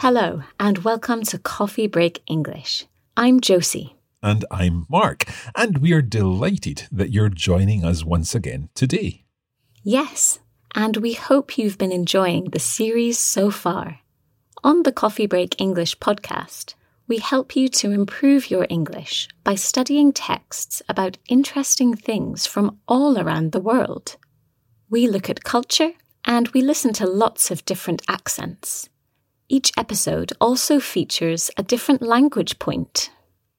Hello, and welcome to Coffee Break English. I'm Josie. And I'm Mark, and we are delighted that you're joining us once again today. Yes, and we hope you've been enjoying the series so far. On the Coffee Break English podcast, we help you to improve your English by studying texts about interesting things from all around the world. We look at culture and we listen to lots of different accents. Each episode also features a different language point.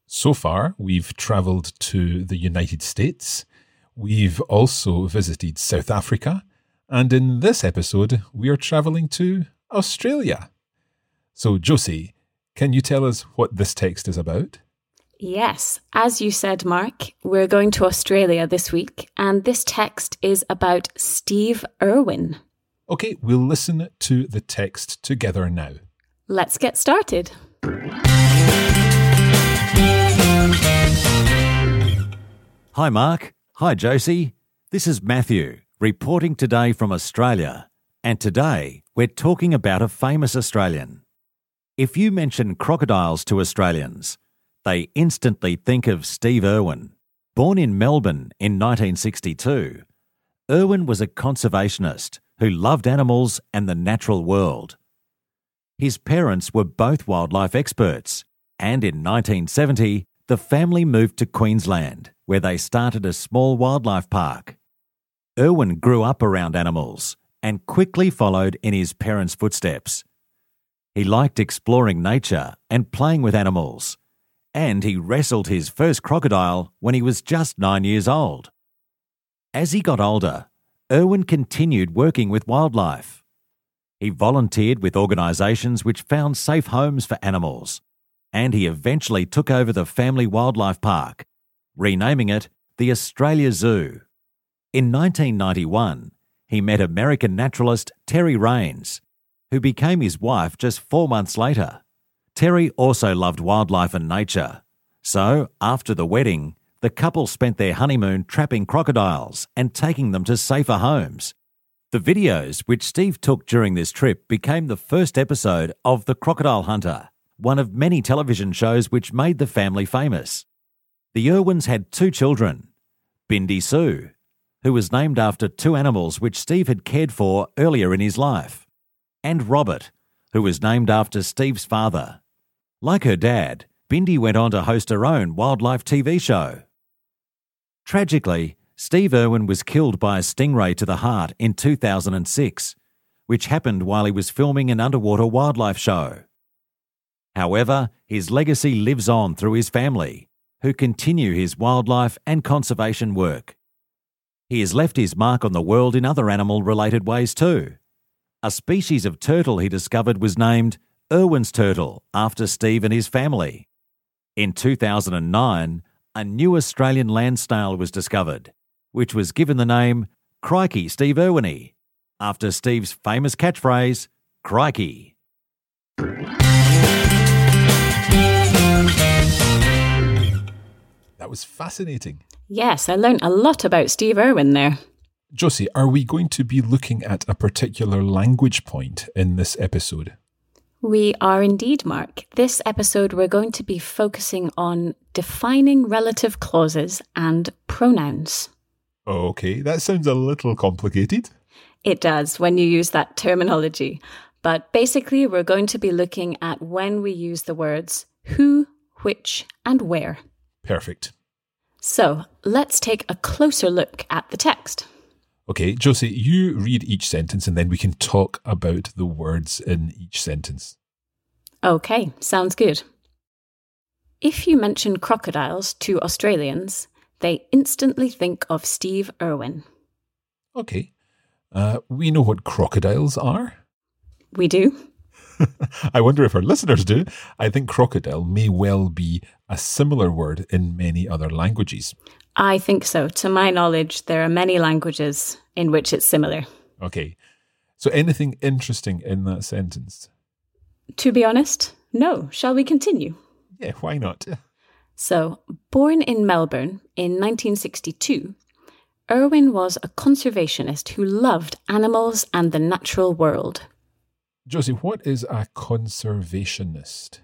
So far, we've travelled to the United States, we've also visited South Africa, and in this episode, we are travelling to Australia. So, Josie, can you tell us what this text is about? Yes, as you said, Mark, we're going to Australia this week, and this text is about Steve Irwin. Okay, we'll listen to the text together now. Let's get started. Hi, Mark. Hi, Josie. This is Matthew, reporting today from Australia. And today, we're talking about a famous Australian. If you mention crocodiles to Australians, they instantly think of Steve Irwin. Born in Melbourne in 1962, Irwin was a conservationist who loved animals and the natural world. His parents were both wildlife experts, and in 1970, the family moved to Queensland, where they started a small wildlife park. Irwin grew up around animals and quickly followed in his parents' footsteps. He liked exploring nature and playing with animals, and he wrestled his first crocodile when he was just nine years old. As he got older, Irwin continued working with wildlife. He volunteered with organisations which found safe homes for animals, and he eventually took over the family wildlife park, renaming it the Australia Zoo. In 1991, he met American naturalist Terri Raines, who became his wife just four months later. Terri also loved wildlife and nature, so after the wedding, the couple spent their honeymoon trapping crocodiles and taking them to safer homes. The videos which Steve took during this trip became the first episode of The Crocodile Hunter, one of many television shows which made the family famous. The Irwins had two children Bindi Sue, who was named after two animals which Steve had cared for earlier in his life, and Robert, who was named after Steve's father. Like her dad, Bindi went on to host her own wildlife TV show. Tragically, Steve Irwin was killed by a stingray to the heart in 2006, which happened while he was filming an underwater wildlife show. However, his legacy lives on through his family, who continue his wildlife and conservation work. He has left his mark on the world in other animal related ways too. A species of turtle he discovered was named Irwin's turtle after Steve and his family. In 2009, a new Australian land snail was discovered, which was given the name Crikey Steve Irwini, after Steve's famous catchphrase, Crikey. That was fascinating. Yes, I learnt a lot about Steve Irwin there. Josie, are we going to be looking at a particular language point in this episode? We are indeed, Mark. This episode, we're going to be focusing on defining relative clauses and pronouns. Okay, that sounds a little complicated. It does when you use that terminology. But basically, we're going to be looking at when we use the words who, which, and where. Perfect. So let's take a closer look at the text. Okay, Josie, you read each sentence and then we can talk about the words in each sentence. Okay, sounds good. If you mention crocodiles to Australians, they instantly think of Steve Irwin. Okay. Uh, we know what crocodiles are. We do? I wonder if our listeners do. I think crocodile may well be a similar word in many other languages. I think so. To my knowledge, there are many languages in which it's similar. Okay. So, anything interesting in that sentence? To be honest, no. Shall we continue? Yeah, why not? So, born in Melbourne in 1962, Irwin was a conservationist who loved animals and the natural world. Josie, what is a conservationist?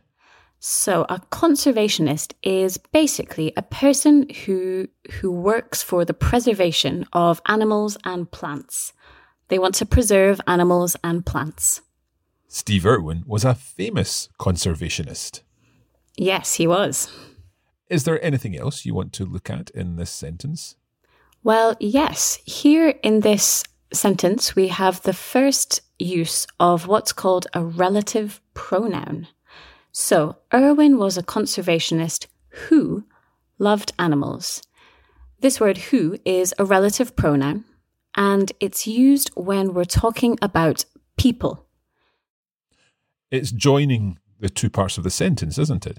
So, a conservationist is basically a person who who works for the preservation of animals and plants. They want to preserve animals and plants. Steve Irwin was a famous conservationist. Yes, he was. Is there anything else you want to look at in this sentence? Well, yes. Here in this sentence, we have the first use of what's called a relative pronoun. So, Irwin was a conservationist who loved animals. This word who is a relative pronoun and it's used when we're talking about people. It's joining the two parts of the sentence, isn't it?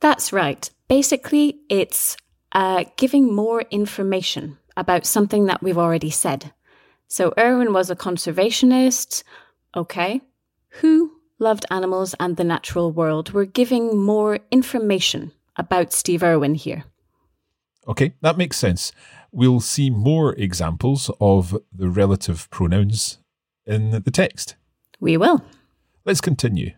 That's right. Basically, it's uh, giving more information about something that we've already said. So, Irwin was a conservationist. Okay. Who loved animals and the natural world? We're giving more information about Steve Irwin here. Okay, that makes sense. We'll see more examples of the relative pronouns in the text. We will. Let's continue.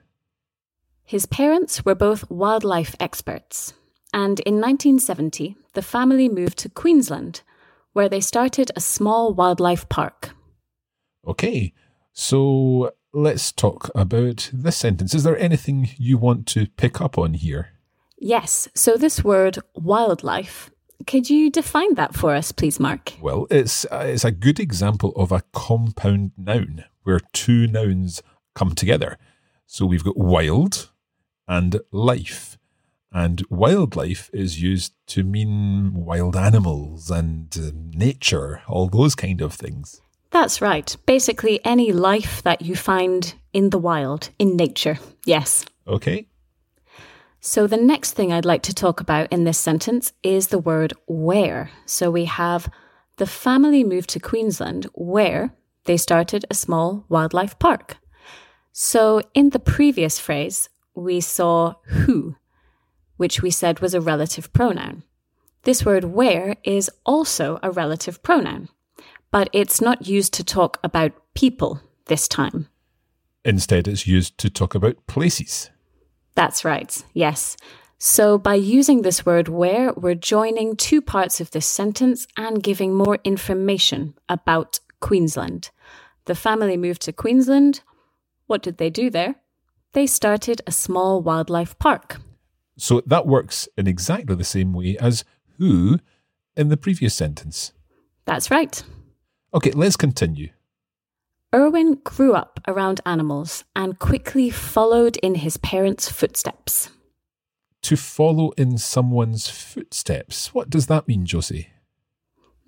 His parents were both wildlife experts, and in 1970, the family moved to Queensland, where they started a small wildlife park. Okay, so let's talk about this sentence. Is there anything you want to pick up on here? Yes, so this word wildlife, could you define that for us, please, Mark? Well, it's uh, it's a good example of a compound noun where two nouns come together. So we've got wild and life. And wildlife is used to mean wild animals and uh, nature, all those kind of things. That's right. Basically, any life that you find in the wild, in nature. Yes. Okay. So, the next thing I'd like to talk about in this sentence is the word where. So, we have the family moved to Queensland where they started a small wildlife park. So, in the previous phrase, we saw who, which we said was a relative pronoun. This word where is also a relative pronoun, but it's not used to talk about people this time. Instead, it's used to talk about places. That's right, yes. So, by using this word where, we're joining two parts of this sentence and giving more information about Queensland. The family moved to Queensland. What did they do there? They started a small wildlife park. So that works in exactly the same way as who in the previous sentence. That's right. Okay, let's continue. Irwin grew up around animals and quickly followed in his parents' footsteps. To follow in someone's footsteps. What does that mean, Josie?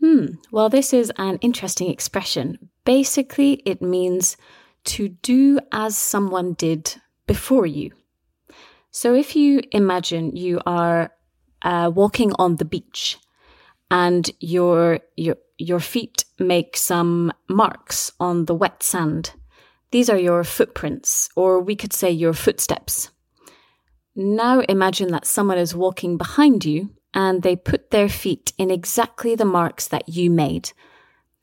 Hmm, well, this is an interesting expression. Basically, it means to do as someone did before you. So if you imagine you are uh, walking on the beach and your, your, your feet make some marks on the wet sand, these are your footprints, or we could say your footsteps. Now imagine that someone is walking behind you and they put their feet in exactly the marks that you made.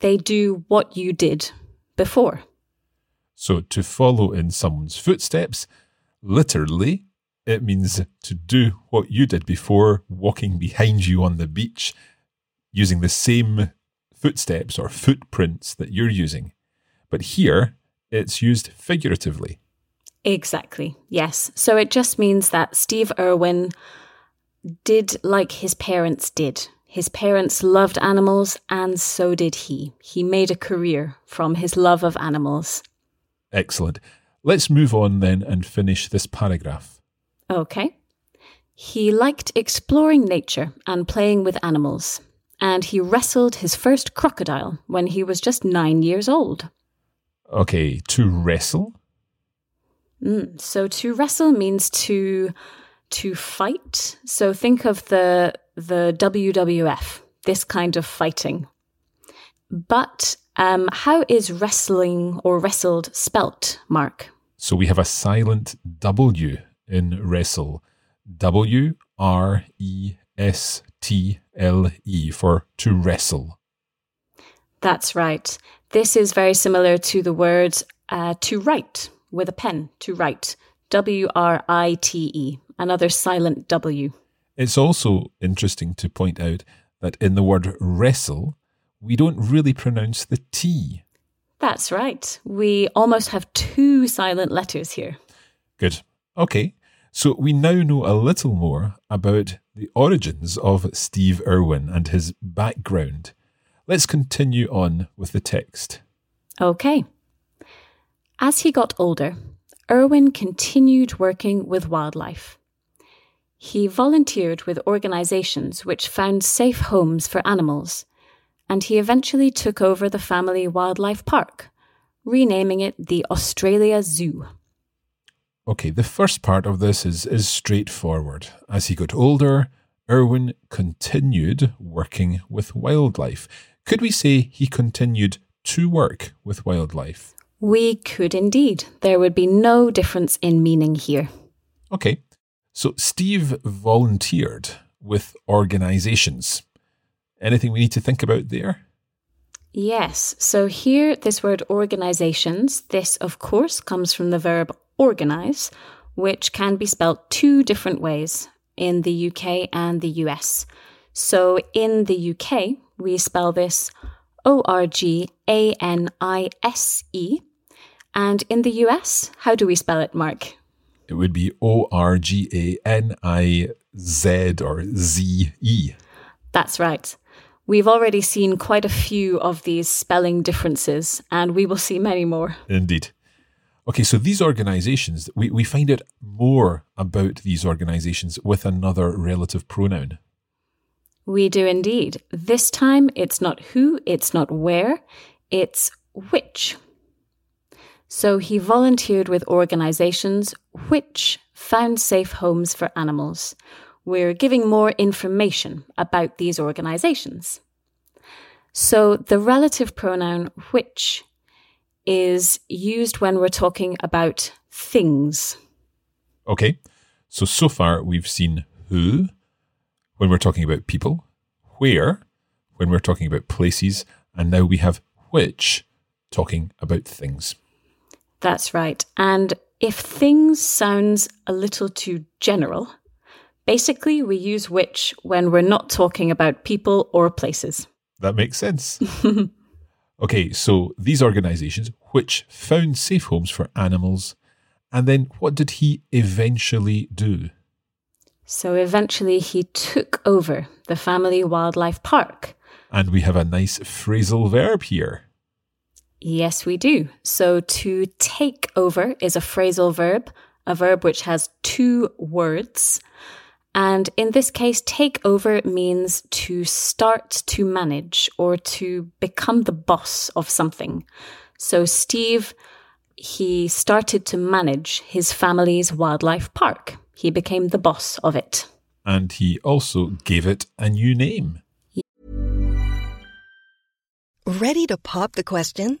They do what you did before. So to follow in someone's footsteps, literally, it means to do what you did before, walking behind you on the beach, using the same footsteps or footprints that you're using. But here, it's used figuratively. Exactly, yes. So it just means that Steve Irwin did like his parents did. His parents loved animals, and so did he. He made a career from his love of animals. Excellent. Let's move on then and finish this paragraph. Okay. He liked exploring nature and playing with animals, and he wrestled his first crocodile when he was just nine years old. Okay, to wrestle? Mm, so to wrestle means to to fight. So think of the the WWF, this kind of fighting. But um, how is wrestling or wrestled spelt, Mark? So we have a silent W in wrestle. W R E S T L E for to wrestle. That's right. This is very similar to the word uh, to write with a pen, to write. W R I T E, another silent W. It's also interesting to point out that in the word wrestle, we don't really pronounce the T. That's right. We almost have two silent letters here. Good. Okay. So we now know a little more about the origins of Steve Irwin and his background. Let's continue on with the text. Okay. As he got older, Irwin continued working with wildlife. He volunteered with organizations which found safe homes for animals, and he eventually took over the family wildlife park, renaming it the Australia Zoo. Okay, the first part of this is, is straightforward. As he got older, Irwin continued working with wildlife. Could we say he continued to work with wildlife? We could indeed. There would be no difference in meaning here. Okay, so Steve volunteered with organizations. Anything we need to think about there? Yes, so here, this word organizations, this of course comes from the verb organize, which can be spelt two different ways in the UK and the US. So in the UK, we spell this O R G A N I S E. And in the US, how do we spell it, Mark? It would be O R G A N I Z or Z E. That's right. We've already seen quite a few of these spelling differences, and we will see many more. Indeed. Okay, so these organizations, we, we find out more about these organizations with another relative pronoun. We do indeed. This time it's not who, it's not where, it's which. So he volunteered with organizations which found safe homes for animals. We're giving more information about these organizations. So the relative pronoun which is used when we're talking about things. Okay, so so far we've seen who when we're talking about people, where when we're talking about places, and now we have which talking about things. That's right. And if things sounds a little too general, basically we use which when we're not talking about people or places. That makes sense. okay, so these organizations which found safe homes for animals, and then what did he eventually do? So eventually he took over the family wildlife park. And we have a nice phrasal verb here. Yes, we do. So to take over is a phrasal verb, a verb which has two words. And in this case, take over means to start to manage or to become the boss of something. So Steve, he started to manage his family's wildlife park. He became the boss of it. And he also gave it a new name. Ready to pop the question?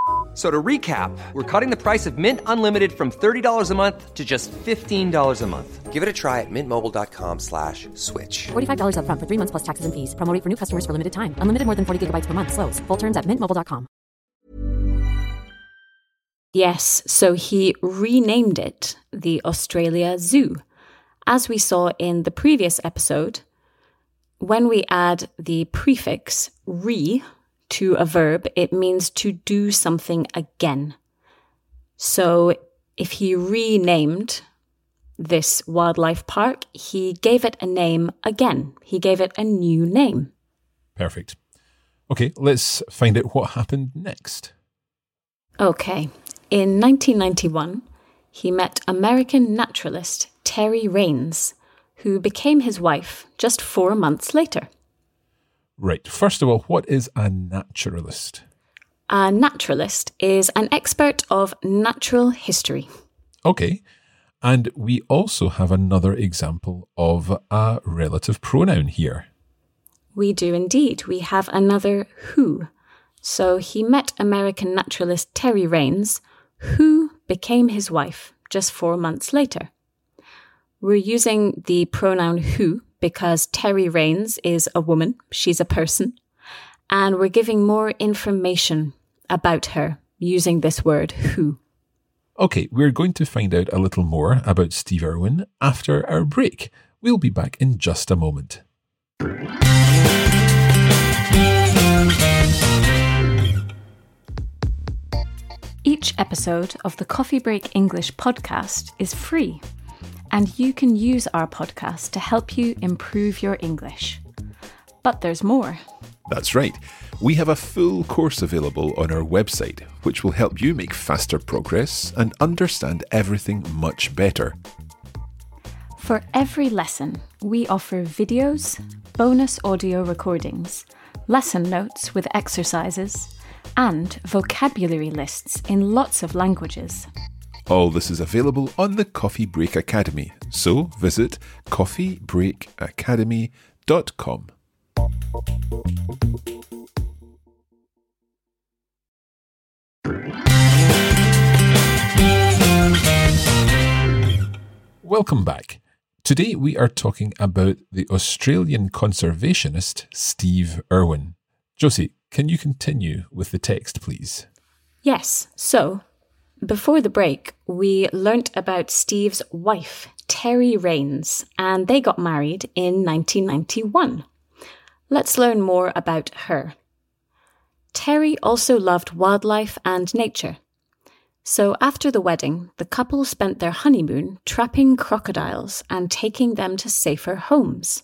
F- So to recap, we're cutting the price of Mint Unlimited from $30 a month to just $15 a month. Give it a try at mintmobile.com slash switch. $45 upfront for three months plus taxes and fees. Promo rate for new customers for limited time. Unlimited more than 40 gigabytes per month. Slows. Full terms at mintmobile.com. Yes, so he renamed it the Australia Zoo. As we saw in the previous episode, when we add the prefix re to a verb, it means to do something again. So if he renamed this wildlife park, he gave it a name again. He gave it a new name. Perfect. Okay, let's find out what happened next. Okay. In 1991, he met American naturalist Terri Raines, who became his wife just four months later. Right, first of all, what is a naturalist? A naturalist is an expert of natural history. Okay, and we also have another example of a relative pronoun here. We do indeed. We have another who. So he met American naturalist Terri Raines, who became his wife just four months later. We're using the pronoun who because Terri Raines is a woman, she's a person, and we're giving more information about her using this word who. Okay, we're going to find out a little more about Steve Irwin after our break. We'll be back in just a moment. Each episode of the Coffee Break English podcast is free, and you can use our podcast to help you improve your English. But there's more. That's right. We have a full course available on our website, which will help you make faster progress and understand everything much better. For every lesson, we offer videos, bonus audio recordings, lesson notes with exercises, and vocabulary lists in lots of languages. All this is available on the Coffee Break Academy, so visit coffeebreakacademy.com. Welcome back. Today we are talking about the Australian conservationist Steve Irwin. Josie, can you continue with the text, please? Yes, so before the break, we learnt about Steve's wife, Terri Raines, and they got married in 1991. Let's learn more about her. Terri also loved wildlife and nature. So after the wedding, the couple spent their honeymoon trapping crocodiles and taking them to safer homes.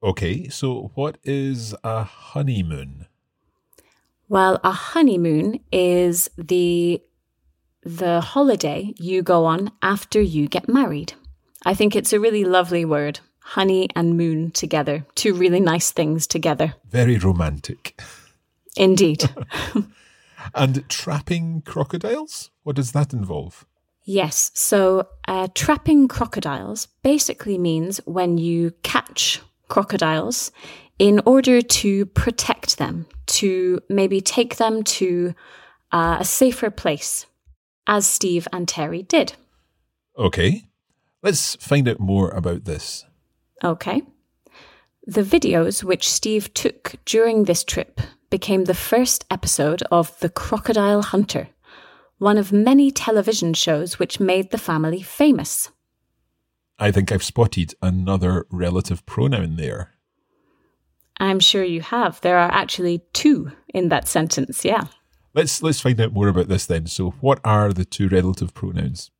Okay, so what is a honeymoon? Well, a honeymoon is the the holiday you go on after you get married. I think it's a really lovely word. Honey and moon together. Two really nice things together. Very romantic. Indeed. And trapping crocodiles? What does that involve? yes. So, uh, trapping crocodiles basically means when you catch crocodiles in order to protect them, to maybe take them to uh, a safer place, as Steve and Terri did. Okay, let's find out more about this. Okay. The videos which Steve took during this trip became the first episode of The Crocodile Hunter, one of many television shows which made the family famous. I think I've spotted another relative pronoun there. I'm sure you have. There are actually two in that sentence, yeah. Let's let's find out more about this then. So, what are the two relative pronouns?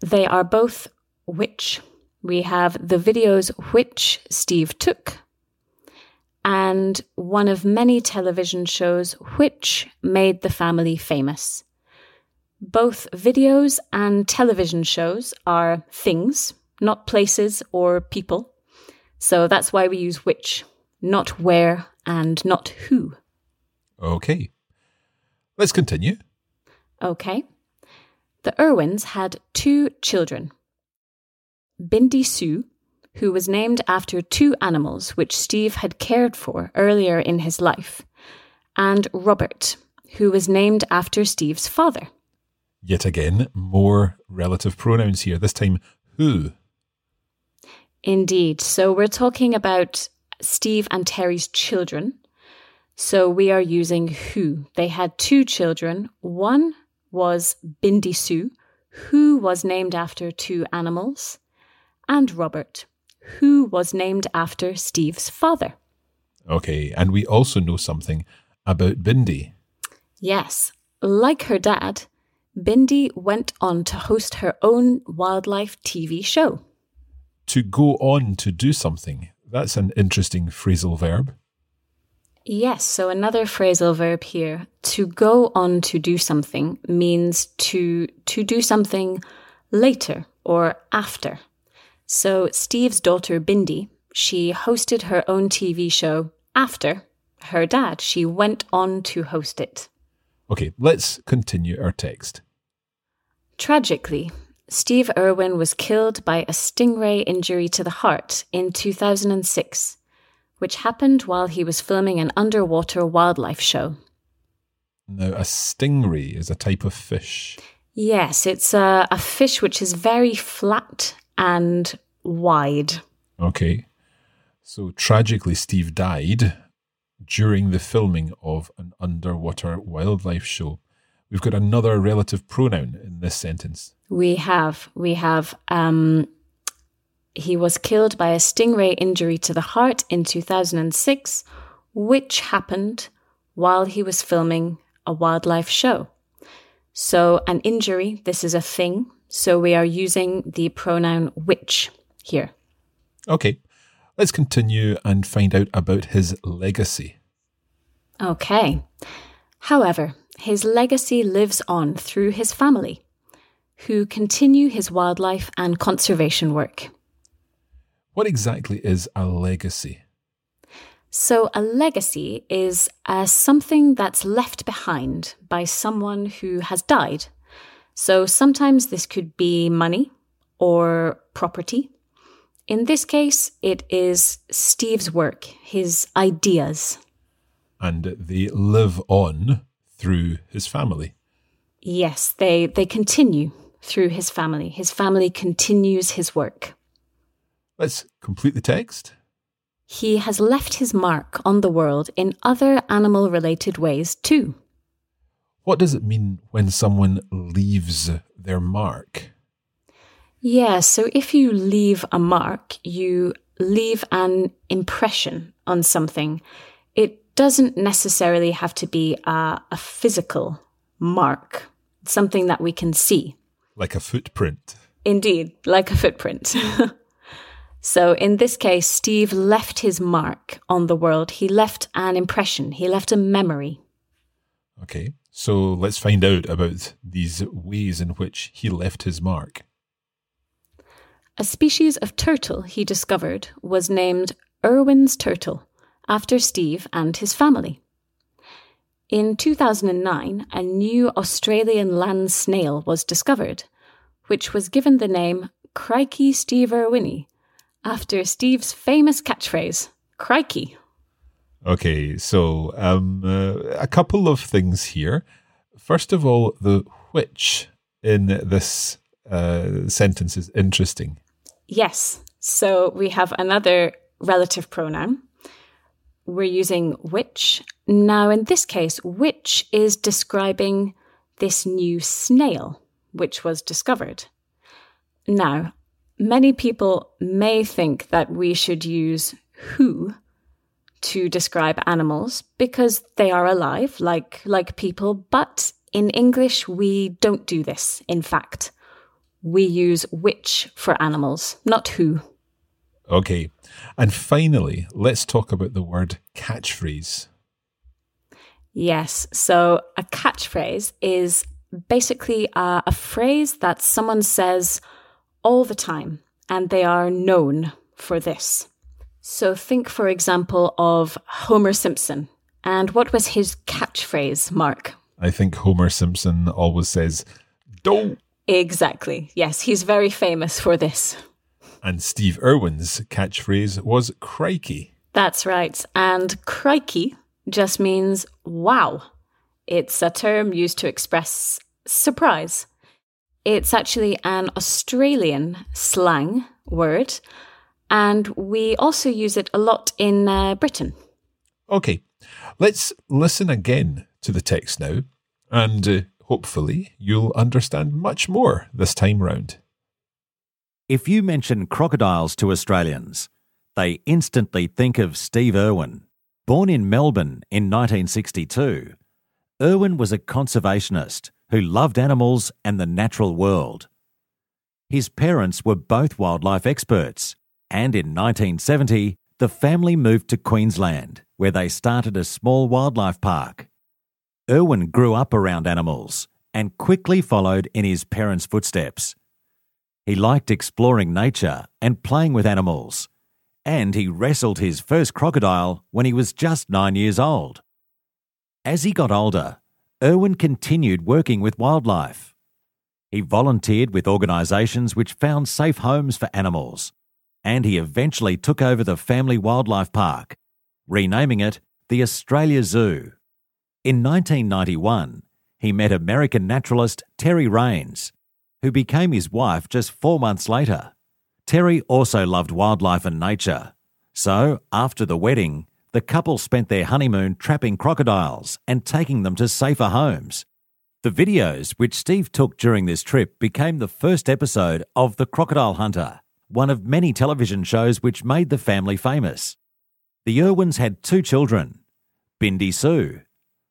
They are both which. We have the videos which Steve took, and one of many television shows which made the family famous. Both videos and television shows are things, not places or people. So that's why we use which, not where and not who. Okay, let's continue. Okay. The Irwins had two children Bindi Sue, who was named after two animals which Steve had cared for earlier in his life, and Robert, who was named after Steve's father. Yet again, more relative pronouns here, this time who. Indeed. So we're talking about Steve and Terri's children. So we are using who. They had two children. One was Bindi Sue, who was named after two animals, and Robert, who was named after Steve's father. Okay, and we also know something about Bindi. Yes, like her dad, Bindi went on to host her own wildlife TV show. To go on to do something. That's an interesting phrasal verb. Yes, so another phrasal verb here. To go on to do something means to to do something later or after. So Steve's daughter Bindi, she hosted her own TV show after her dad. She went on to host it. Okay, let's continue our text. Tragically, Steve Irwin was killed by a stingray injury to the heart in 2006, which happened while he was filming an underwater wildlife show. Now, a stingray is a type of fish. Yes, it's a, a fish which is very flat and wide. Okay. So tragically, Steve died during the filming of an underwater wildlife show. We've got another relative pronoun in this sentence. We have, we have, um, he was killed by a stingray injury to the heart in 2006, which happened while he was filming a wildlife show. So, an injury, this is a thing. So, we are using the pronoun which here. Okay, let's continue and find out about his legacy. Okay. However, his legacy lives on through his family, who continue his wildlife and conservation work. What exactly is a legacy? So, a legacy is uh, something that's left behind by someone who has died. So, sometimes this could be money or property. In this case, it is Steve's work, his ideas. And they live on through his family. Yes, they, they continue through his family. His family continues his work. Let's complete the text. He has left his mark on the world in other animal related ways too. What does it mean when someone leaves their mark? Yeah, so if you leave a mark, you leave an impression on something. Doesn't necessarily have to be a, a physical mark, something that we can see. Like a footprint. Indeed, like a footprint. so in this case, Steve left his mark on the world. He left an impression, he left a memory. Okay, so let's find out about these ways in which he left his mark. A species of turtle he discovered was named Irwin's turtle after Steve and his family. In 2009, a new Australian land snail was discovered, which was given the name Crikey Steve Irwini after Steve's famous catchphrase, Crikey. Okay, so um, uh, a couple of things here. First of all, the which in this uh, sentence is interesting. Yes. So we have another relative pronoun. We're using which. Now, in this case, which is describing this new snail which was discovered. Now, many people may think that we should use who to describe animals because they are alive like like people, but in English we don't do this. In fact, we use which for animals, not who. Okay. And finally, let's talk about the word catchphrase. Yes. So a catchphrase is basically a, a, phrase that someone says all the time, and they are known for this. So think, for example, of Homer Simpson. And what was his catchphrase, Mark? I think Homer Simpson always says, Don't. Exactly. Yes, he's very famous for this. And Steve Irwin's catchphrase was crikey. That's right. And crikey just means wow. It's a term used to express surprise. It's actually an Australian slang word, and we also use it a lot in uh, Britain. Okay, let's listen again to the text now, and uh, hopefully you'll understand much more this time round. If you mention crocodiles to Australians, they instantly think of Steve Irwin. Born in Melbourne in 1962, Irwin was a conservationist who loved animals and the natural world. His parents were both wildlife experts, and in 1970, the family moved to Queensland, where they started a small wildlife park. Irwin grew up around animals and quickly followed in his parents' footsteps. He liked exploring nature and playing with animals, and he wrestled his first crocodile when he was just nine years old. As he got older, Irwin continued working with wildlife. He volunteered with organisations which found safe homes for animals, and he eventually took over the family wildlife park, renaming it the Australia Zoo. In 1991, he met American naturalist Terri Raines, who became his wife just four months later. Terri also loved wildlife and nature, so after the wedding, the couple spent their honeymoon trapping crocodiles and taking them to safer homes. The videos which Steve took during this trip became the first episode of The Crocodile Hunter, one of many television shows which made the family famous. The Irwins had two children Bindi Sue,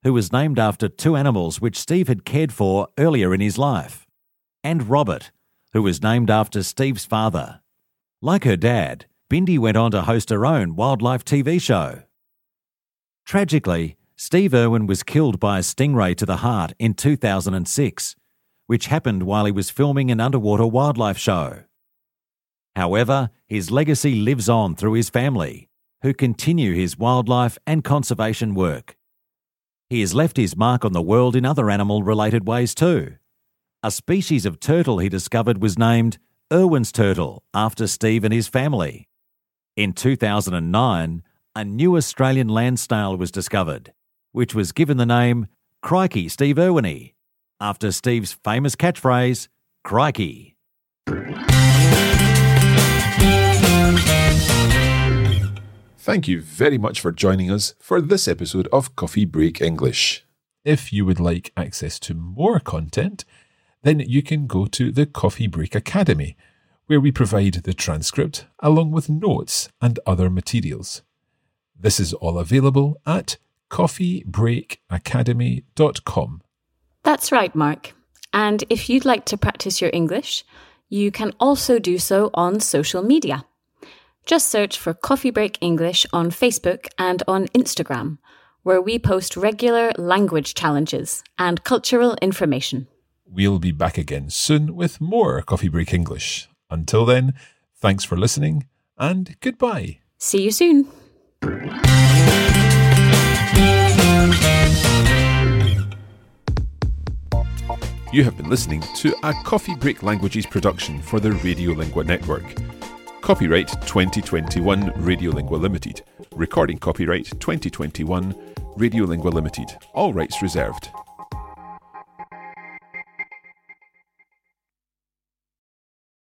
who was named after two animals which Steve had cared for earlier in his life, and Robert, who was named after Steve's father. Like her dad, Bindi went on to host her own wildlife TV show. Tragically, Steve Irwin was killed by a stingray to the heart in 2006, which happened while he was filming an underwater wildlife show. However, his legacy lives on through his family, who continue his wildlife and conservation work. He has left his mark on the world in other animal related ways too. A species of turtle he discovered was named Irwin's turtle after Steve and his family. In 2009, a new Australian land snail was discovered, which was given the name Crikey Steve Irwini, after Steve's famous catchphrase, Crikey. Thank you very much for joining us for this episode of Coffee Break English. If you would like access to more content, then you can go to the Coffee Break Academy, where we provide the transcript along with notes and other materials. This is all available at coffeebreakacademy.com. That's right, Mark. And if you'd like to practice your English, you can also do so on social media. Just search for Coffee Break English on Facebook and on Instagram, where we post regular language challenges and cultural information. We'll be back again soon with more Coffee Break English. Until then, thanks for listening and goodbye. See you soon. You have been listening to a Coffee Break Languages production for the Radiolingua Network. Copyright 2021 Radiolingua Limited. Recording copyright 2021 Radiolingua Limited. All rights reserved.